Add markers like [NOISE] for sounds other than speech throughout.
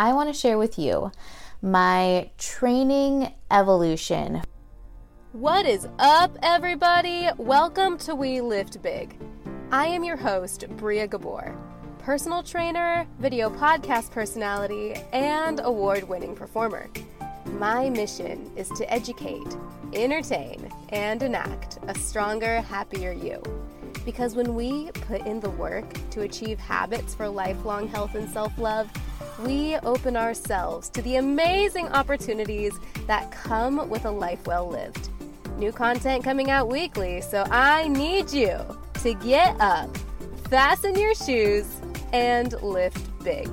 I want to share with you my training evolution. What is up, everybody? Welcome to We Lift Big. I am your host, Bria Gabor, personal trainer, video podcast personality, and award winning performer. My mission is to educate, entertain, and enact a stronger, happier you. Because when we put in the work to achieve habits for lifelong health and self love, we open ourselves to the amazing opportunities that come with a life well lived. New content coming out weekly, so I need you to get up, fasten your shoes, and lift big.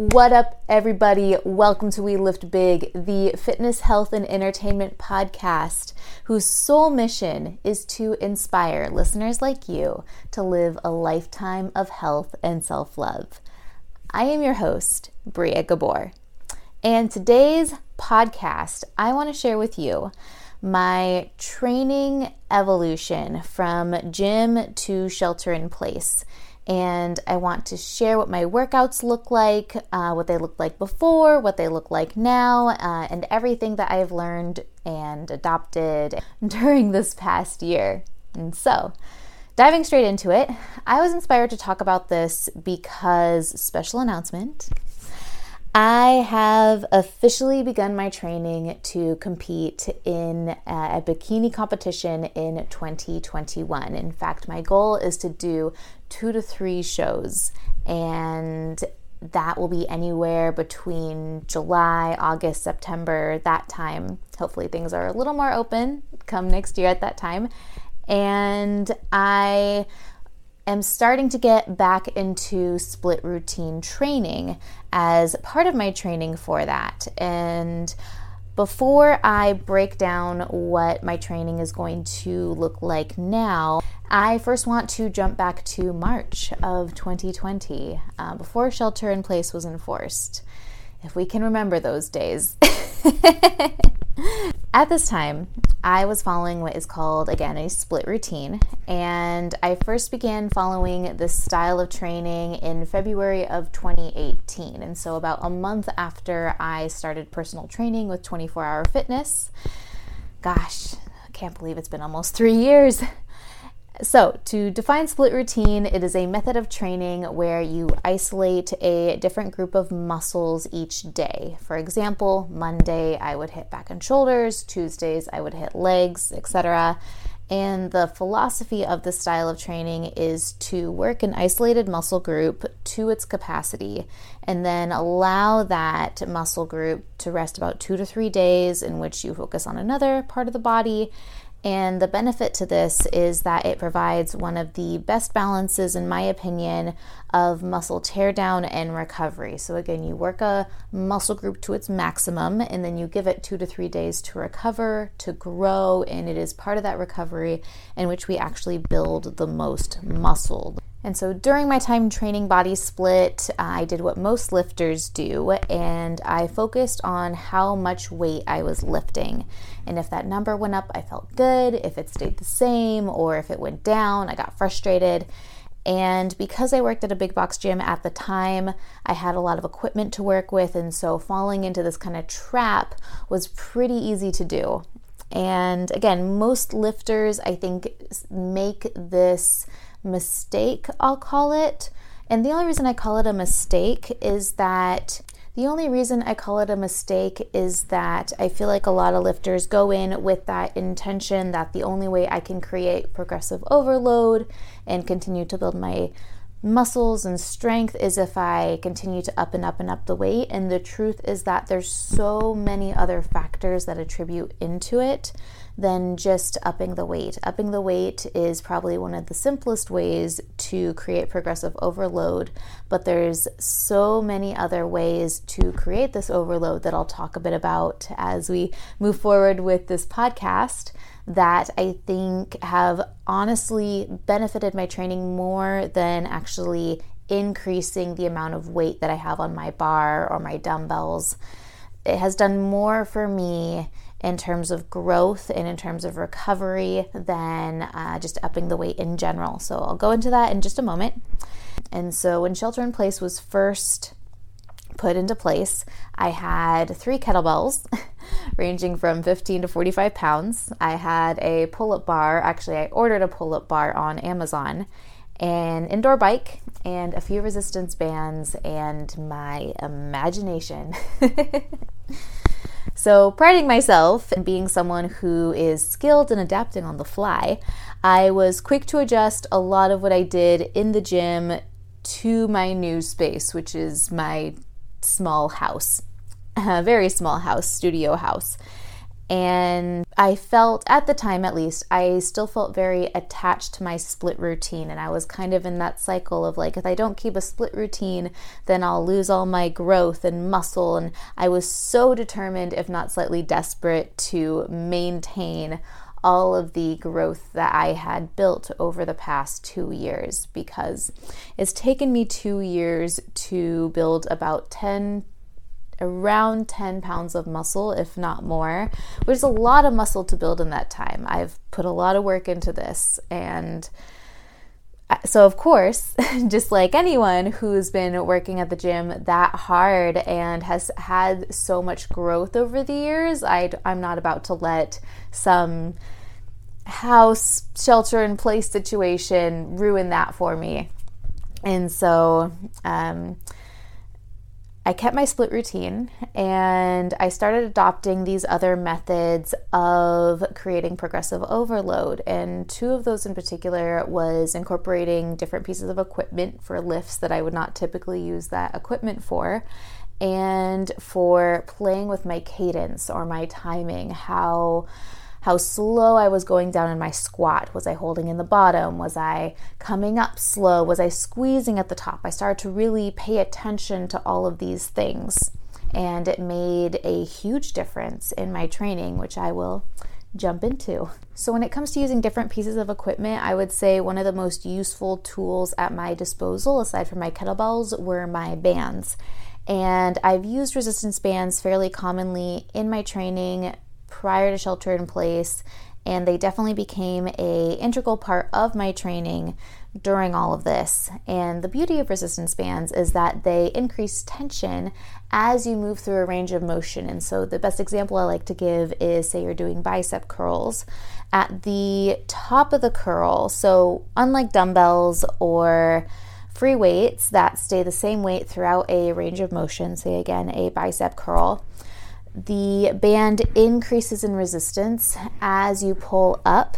What up, everybody? Welcome to We Lift Big, the fitness, health, and entertainment podcast, whose sole mission is to inspire listeners like you to live a lifetime of health and self love. I am your host, Bria Gabor. And today's podcast, I want to share with you my training evolution from gym to shelter in place and I want to share what my workouts look like, uh, what they looked like before, what they look like now, uh, and everything that I've learned and adopted [LAUGHS] during this past year. And so, diving straight into it, I was inspired to talk about this because, special announcement, I have officially begun my training to compete in a bikini competition in 2021. In fact, my goal is to do two to three shows, and that will be anywhere between July, August, September, that time. Hopefully, things are a little more open come next year at that time. And I am starting to get back into split routine training as part of my training for that. And before I break down what my training is going to look like now, I first want to jump back to March of 2020, uh, before shelter in place was enforced. If we can remember those days. [LAUGHS] At this time, I was following what is called, again, a split routine. And I first began following this style of training in February of 2018. And so, about a month after I started personal training with 24 Hour Fitness, gosh, I can't believe it's been almost three years. So, to define split routine, it is a method of training where you isolate a different group of muscles each day. For example, Monday I would hit back and shoulders, Tuesdays I would hit legs, etc. And the philosophy of this style of training is to work an isolated muscle group to its capacity and then allow that muscle group to rest about two to three days, in which you focus on another part of the body and the benefit to this is that it provides one of the best balances, in my opinion, of muscle teardown and recovery. So, again, you work a muscle group to its maximum, and then you give it two to three days to recover, to grow, and it is part of that recovery in which we actually build the most muscle. And so during my time training body split, I did what most lifters do and I focused on how much weight I was lifting. And if that number went up, I felt good. If it stayed the same or if it went down, I got frustrated. And because I worked at a big box gym at the time, I had a lot of equipment to work with. And so falling into this kind of trap was pretty easy to do. And again, most lifters, I think, make this mistake, I'll call it. And the only reason I call it a mistake is that the only reason I call it a mistake is that I feel like a lot of lifters go in with that intention that the only way I can create progressive overload and continue to build my muscles and strength is if I continue to up and up and up the weight. And the truth is that there's so many other factors that attribute into it than just upping the weight. Upping the weight is probably one of the simplest ways to create progressive overload, but there's so many other ways to create this overload that I'll talk a bit about as we move forward with this podcast that I think have honestly benefited my training more than actually increasing the amount of weight that I have on my bar or my dumbbells. It has done more for me in terms of growth and in terms of recovery than uh, just upping the weight in general. So I'll go into that in just a moment. And so when shelter in place was first put into place, I had three kettlebells [LAUGHS] ranging from 15 to 45 pounds. I had a pull up bar. Actually, I ordered a pull up bar on Amazon, an indoor bike, and a few resistance bands, and my imagination. [LAUGHS] So, priding myself and being someone who is skilled in adapting on the fly, I was quick to adjust a lot of what I did in the gym to my new space, which is my small house, [LAUGHS] a very small house, studio house. And I felt, at the time at least, I still felt very attached to my split routine. And I was kind of in that cycle of like, if I don't keep a split routine, then I'll lose all my growth and muscle. And I was so determined, if not slightly desperate, to maintain all of the growth that I had built over the past two years because it's taken me two years to build about 10 around 10 pounds of muscle, if not more, which is a lot of muscle to build in that time. I've put a lot of work into this. And so, of course, [LAUGHS] just like anyone who's been working at the gym that hard and has had so much growth over the years, i I'm not about to let some house shelter in place situation ruin that for me. And so, um, I kept my split routine and I started adopting these other methods of creating progressive overload. And two of those in particular was incorporating different pieces of equipment for lifts that I would not typically use that equipment for, and for playing with my cadence or my timing, how how slow I was going down in my squat. Was I holding in the bottom? Was I coming up slow? Was I squeezing at the top? I started to really pay attention to all of these things. And it made a huge difference in my training, which I will jump into. So, when it comes to using different pieces of equipment, I would say one of the most useful tools at my disposal, aside from my kettlebells, were my bands. And I've used resistance bands fairly commonly in my training prior to shelter in place and they definitely became a integral part of my training during all of this. And the beauty of resistance bands is that they increase tension as you move through a range of motion. And so the best example I like to give is say you're doing bicep curls at the top of the curl. So unlike dumbbells or free weights that stay the same weight throughout a range of motion, say again a bicep curl, the band increases in resistance as you pull up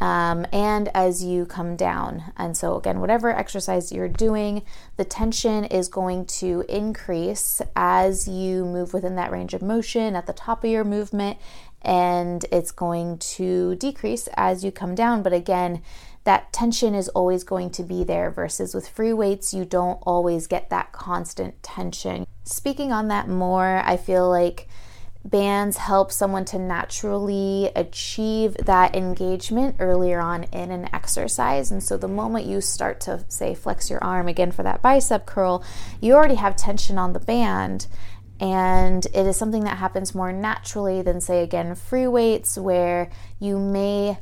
um, and as you come down. And so, again, whatever exercise you're doing, the tension is going to increase as you move within that range of motion at the top of your movement, and it's going to decrease as you come down. But again, that tension is always going to be there versus with free weights, you don't always get that constant tension. Speaking on that more, I feel like bands help someone to naturally achieve that engagement earlier on in an exercise. And so the moment you start to, say, flex your arm again for that bicep curl, you already have tension on the band. And it is something that happens more naturally than, say, again, free weights, where you may,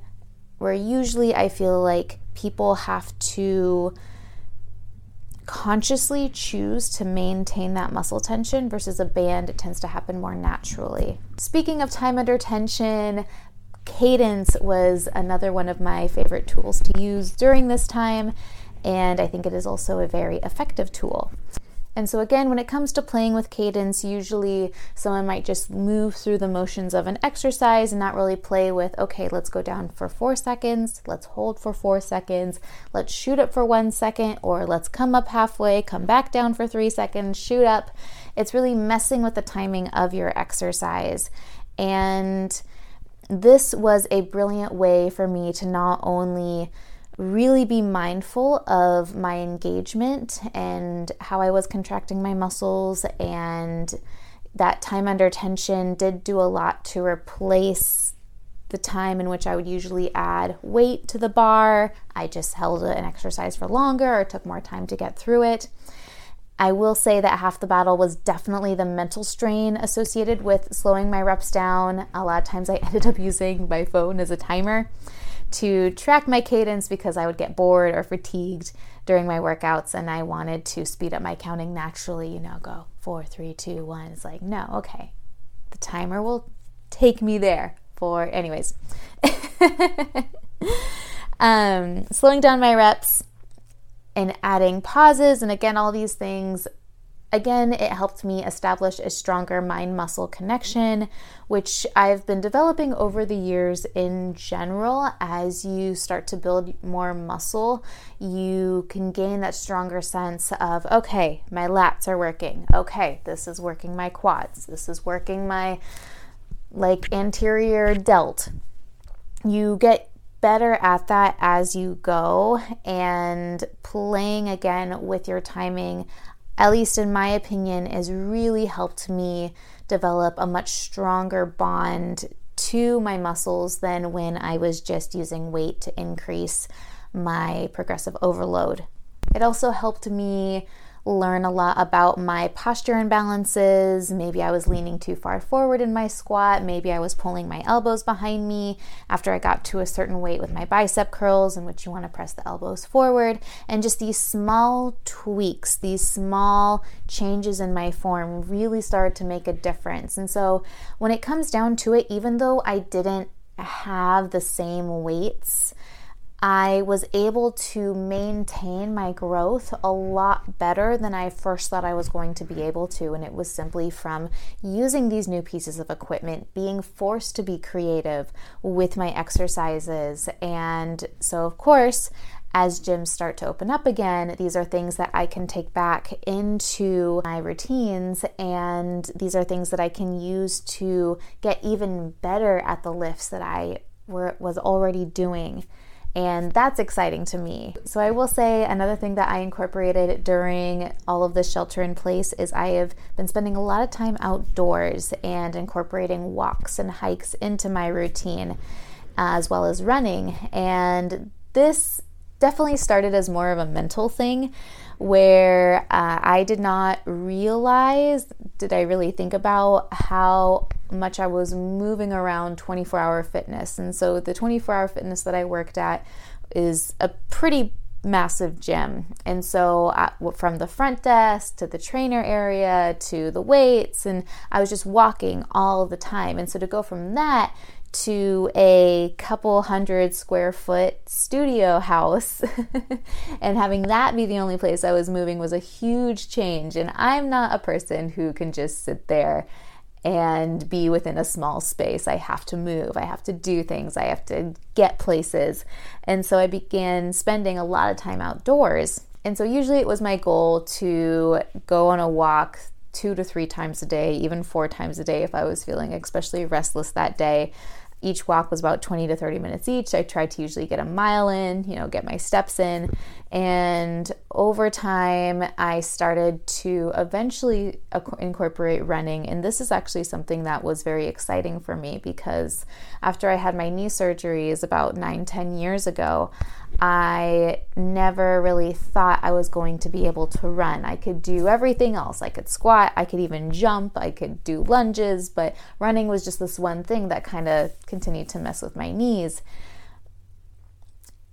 where usually I feel like people have to consciously choose to maintain that muscle tension versus a band, it tends to happen more naturally. Speaking of time under tension, cadence was another one of my favorite tools to use during this time, and I think it is also a very effective tool. And so, again, when it comes to playing with cadence, usually someone might just move through the motions of an exercise and not really play with, okay, let's go down for four seconds, let's hold for four seconds, let's shoot up for one second, or let's come up halfway, come back down for three seconds, shoot up. It's really messing with the timing of your exercise. And this was a brilliant way for me to not only really be mindful of my engagement and how I was contracting my muscles. And that time under tension did do a lot to replace the time in which I would usually add weight to the bar. I just held an exercise for longer or took more time to get through it. I will say that half the battle was definitely the mental strain associated with slowing my reps down. A lot of times I [LAUGHS] ended up using my phone as a timer to track my cadence because I would get bored or fatigued during my workouts and I wanted to speed up my counting naturally, you know, go four, three, two, one. It's like, no, okay. The timer will take me there for, anyways. [LAUGHS] um, slowing down my reps and adding pauses, and again, all these things Again, it helped me establish a stronger mind muscle connection, which I've been developing over the years in general. As you start to build more muscle, you can gain that stronger sense of, okay, my lats are working. Okay, this is working my quads. This is working my like anterior delt. You get better at that as you go and playing again with your timing at least in my opinion, has really helped me develop a much stronger bond to my muscles than when I was just using weight to increase my progressive overload. It also helped me learn a lot about my posture imbalances. Maybe I was leaning too far forward in my squat. Maybe I was pulling my elbows behind me after I got to a certain weight with my bicep curls, in which you want to press the elbows forward. And just these small tweaks, these small changes in my form really started to make a difference. And so when it comes down to it, even though I didn't have the same weights, I was able to maintain my growth a lot better than I first thought I was going to be able to. And it was simply from using these new pieces of equipment, being forced to be creative with my exercises. And so, of course, as gyms start to open up again, these are things that I can take back into my routines, and these are things that I can use to get even better at the lifts that I were, was already doing and that's exciting to me. So, I will say another thing that I incorporated during all of this shelter in place is I have been spending a lot of time outdoors and incorporating walks and hikes into my routine, as well as running. And this definitely started as more of a mental thing where uh, I did not realize, did I really think about how much I was moving around 24 hour fitness. And so the 24 hour fitness that I worked at is a pretty massive gym. And so uh, from the front desk to the trainer area to the weights, and I was just walking all the time. And so to go from that to a couple hundred square foot studio house [LAUGHS] and having that be the only place I was moving was a huge change. And I'm not a person who can just sit there and be within a small space. I have to move, I have to do things, I have to get places. And so I began spending a lot of time outdoors. And so usually it was my goal to go on a walk two to three times a day, even four times a day if I was feeling especially restless that day. Each walk was about 20 to 30 minutes each. I tried to usually get a mile in, you know, get my steps in. And over time, I started to eventually incorporate running. And this is actually something that was very exciting for me because after I had my knee surgeries about nine, 10 years ago, I never really thought I was going to be able to run. I could do everything else. I could squat, I could even jump, I could do lunges, but running was just this one thing that kind of continued to mess with my knees.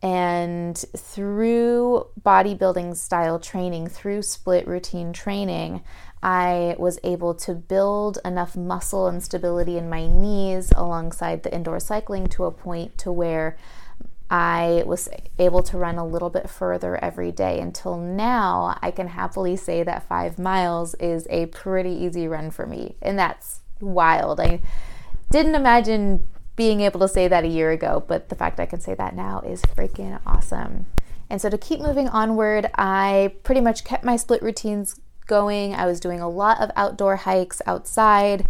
And through bodybuilding style training, through split routine training, I was able to build enough muscle and stability in my knees alongside the indoor cycling to a point to where I was able to run a little bit further every day until now. I can happily say that five miles is a pretty easy run for me, and that's wild. I didn't imagine being able to say that a year ago, but the fact I can say that now is freaking awesome. And so to keep moving onward, I pretty much kept my split routines going. I was doing a lot of outdoor hikes outside.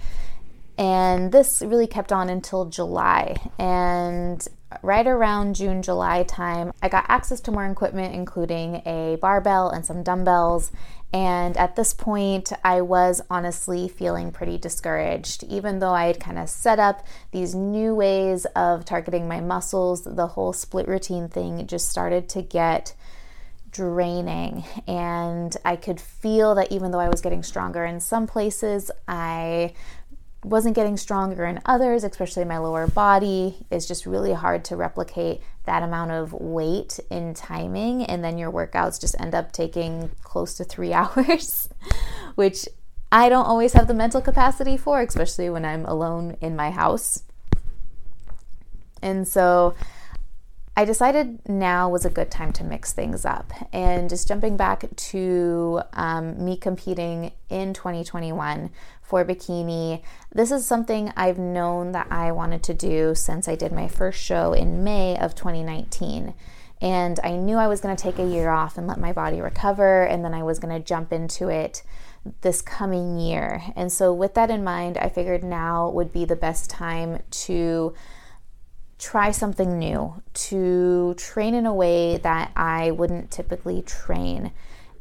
And this really kept on until July. And right around June, July time, I got access to more equipment, including a barbell and some dumbbells. And at this point, I was honestly feeling pretty discouraged. Even though I had kind of set up these new ways of targeting my muscles, the whole split routine thing just started to get draining. And I could feel that even though I was getting stronger in some places, I wasn't getting stronger in others, especially my lower body. It's just really hard to replicate that amount of weight in timing, and then your workouts just end up taking close to three [LAUGHS] hours, which I don't always have the mental capacity for, especially when I'm alone in my house. And so I decided now was a good time to mix things up. And just jumping back to um, me competing in 2021 for bikini, this is something I've known that I wanted to do since I did my first show in May of 2019. And I knew I was going to take a year off and let my body recover, and then I was going to jump into it this coming year. And so, with that in mind, I figured now would be the best time to try something new, to train in a way that I wouldn't typically train,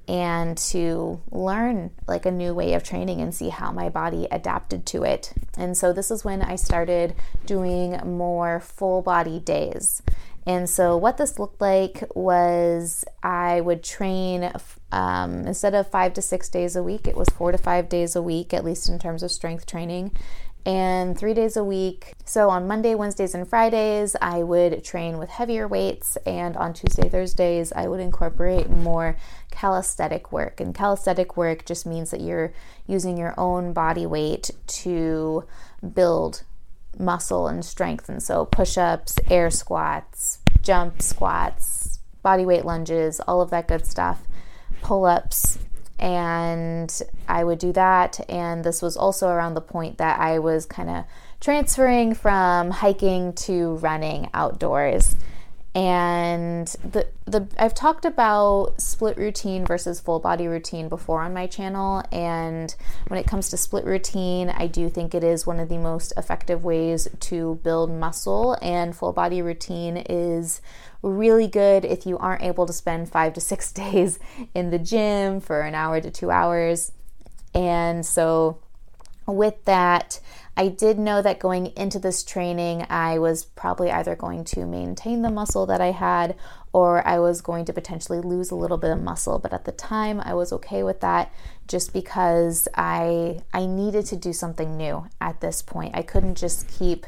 and to learn like a new way of training and see how my body adapted to it. And so, this is when I started doing more full body days. And so, what this looked like was I would train um, instead of five to six days a week, it was four to five days a week, at least in terms of strength training and three days a week. So on Monday, Wednesdays, and Fridays, I would train with heavier weights, and on Tuesday, Thursdays, I would incorporate more calisthenic work. And calisthenic work just means that you're using your own body weight to build muscle and strength. And so push ups, air squats, jump squats, body weight lunges, all of that good stuff, pull ups, and I would do that. And this was also around the point that I was kind of transferring from hiking to running outdoors. And the the I've talked about split routine versus full body routine before on my channel and when it comes to split routine, I do think it is one of the most effective ways to build muscle and full body routine is really good if you aren't able to spend 5 to 6 [LAUGHS] days in the gym for an hour to 2 hours. And so with that, I did know that going into this training, I was probably either going to maintain the muscle that I had or I was going to potentially lose a little bit of muscle. But at the time, I was okay with that just because I I needed to do something new at this point. I couldn't just keep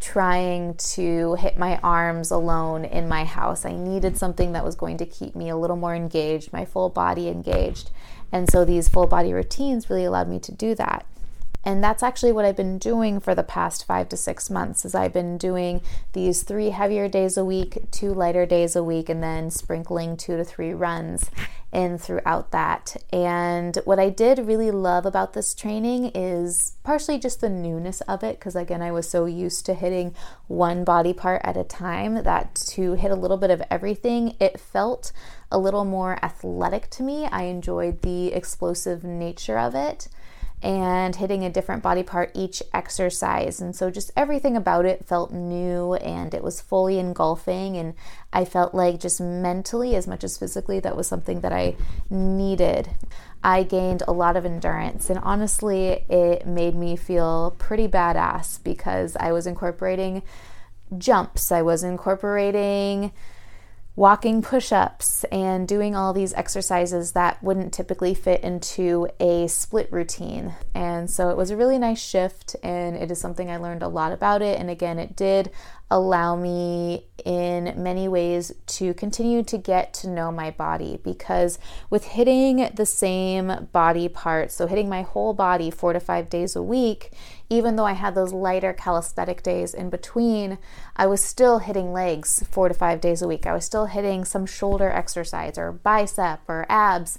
trying to hit my arms alone in my house. I needed something that was going to keep me a little more engaged, my full body engaged. And so these full body routines really allowed me to do that. And that's actually what I've been doing for the past five to six months is I've been doing these three heavier days a week, two lighter days a week, and then sprinkling two to three runs in throughout that. And what I did really love about this training is partially just the newness of it, because again, I was so used to hitting one body part at a time that to hit a little bit of everything, it felt a little more athletic to me. I enjoyed the explosive nature of it and hitting a different body part each exercise. And so just everything about it felt new and it was fully engulfing. And I felt like just mentally, as much as physically, that was something that I needed. I gained a lot of endurance, and honestly, it made me feel pretty badass because I was incorporating jumps, I was incorporating walking push ups and doing all these exercises that wouldn't typically fit into a split routine. And so it was a really nice shift, and it is something I learned a lot about it. And again, it did allow me in many ways to continue to get to know my body because with hitting the same body part, so hitting my whole body four to five days a week, even though I had those lighter calisthenic days in between, I was still hitting legs four to five days a week. I was still hitting some shoulder exercise or bicep or abs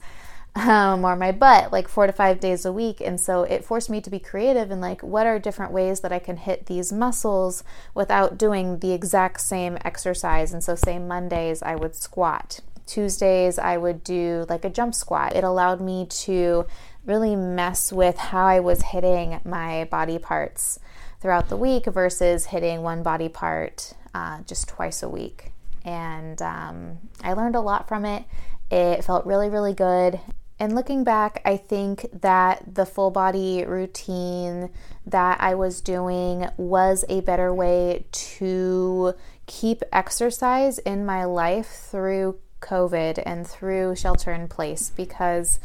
um, or my butt like four to five days a week. And so it forced me to be creative and like, what are different ways that I can hit these muscles without doing the exact same exercise? And so, say Mondays, I would squat. Tuesdays, I would do like a jump squat. It allowed me to really mess with how I was hitting my body parts throughout the week versus hitting one body part uh, just twice a week. And um, I learned a lot from it. It felt really, really good. And looking back, I think that the full body routine that I was doing was a better way to keep exercise in my life through COVID and through shelter in place because,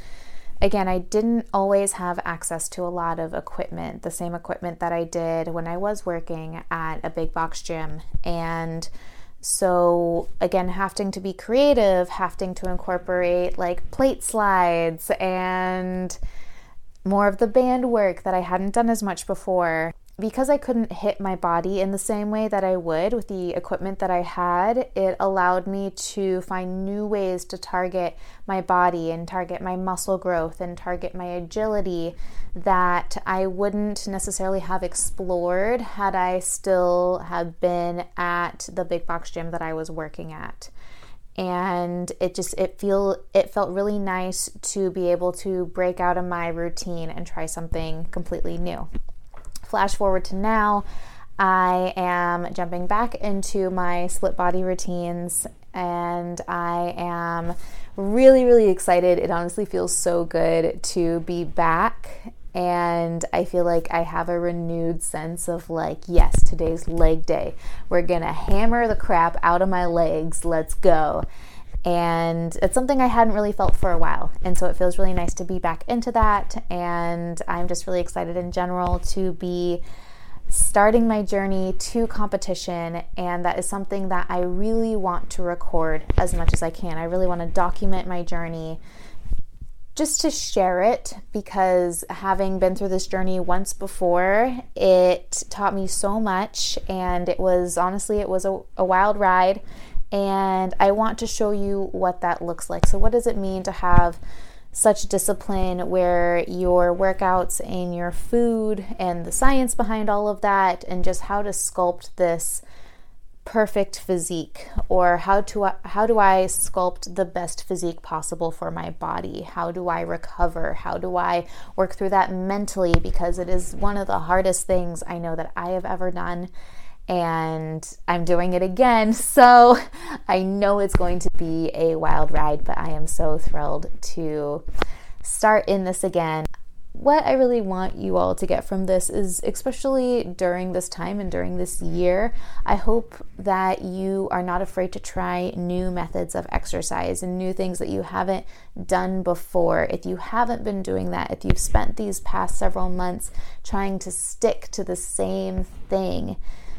again, I didn't always have access to a lot of equipment, the same equipment that I did when I was working at a big box gym. And So, again, having to be creative, having to incorporate like plate slides and more of the band work that I hadn't done as much before because I couldn't hit my body in the same way that I would with the equipment that I had, it allowed me to find new ways to target my body and target my muscle growth and target my agility that I wouldn't necessarily have explored had I still have been at the big box gym that I was working at. And it just it feel it felt really nice to be able to break out of my routine and try something completely new flash forward to now, I am jumping back into my split body routines and I am really, really excited. It honestly feels so good to be back. And I feel like I have a renewed sense of like, yes, today's leg day. We're gonna hammer the crap out of my legs. Let's go. And it's something I hadn't really felt for a while. And so it feels really nice to be back into that. And I'm just really excited in general to be starting my journey to competition. And that is something that I really want to record as much as I can. I really want to document my journey just to share it because having been through this journey once before, it taught me so much. And it was honestly, it was a, a wild ride and I want to show you what that looks like. So, what does it mean to have such discipline where your workouts and your food and the science behind all of that, and just how to sculpt this perfect physique or how to how do I sculpt the best physique possible for my body? How do I recover? How do I work through that mentally because it is one of the hardest things I know that I have ever done and I'm doing it again. [LAUGHS] So I know it's going to be a wild ride, but I am so thrilled to start in this again. What I really want you all to get from this is, especially during this time and during this year, I hope that you are not afraid to try new methods of exercise and new things that you haven't done before. If you haven't been doing that, if you've spent these past several months trying to stick to the same thing,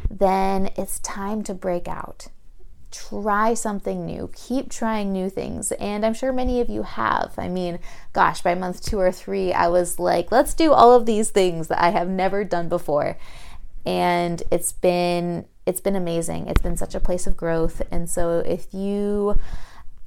then it's time to break out. Try something new. Keep trying new things. And I'm sure many of you have. I mean, gosh, by month two or three, I was like, let's do all of these things that I have never done before. And it's been it's been amazing. It's been such a place of growth. And so if you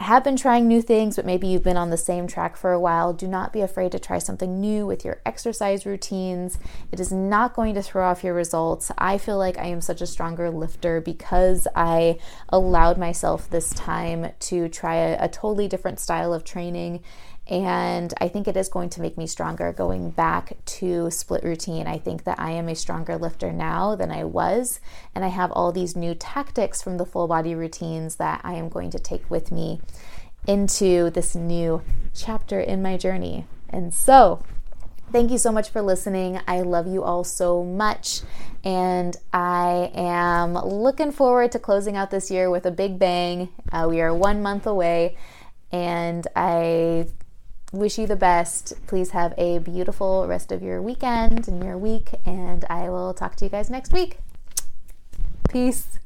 have been trying new things, but maybe you've been on the same track for a while, do not be afraid to try something new with your exercise routines. It is not going to throw off your results. I feel like I am such a stronger lifter because I allowed myself this time to try a, a totally different style of training and I think it is going to make me stronger going back to split routine. I think that I am a stronger lifter now than I was. And I have all these new tactics from the full body routines that I am going to take with me into this new chapter in my journey. And so, thank you so much for listening. I love you all so much. And I am looking forward to closing out this year with a big bang. Uh, we are one month away. And I wish you the best. Please have a beautiful rest of your weekend and your week, and I will talk to you guys next week. Peace.